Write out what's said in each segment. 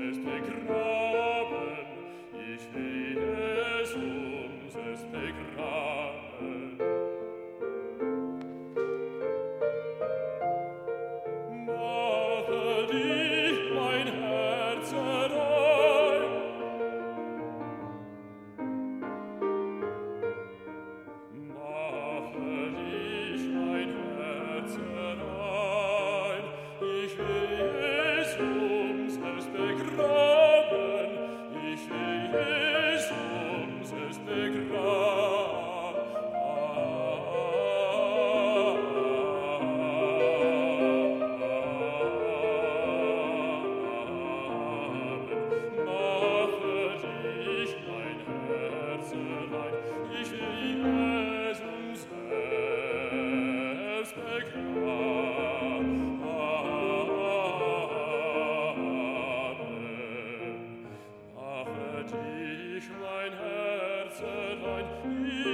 ist begraben, ich will feel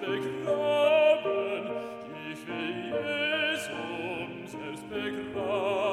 begraben, ich will Jesus selbst begraben.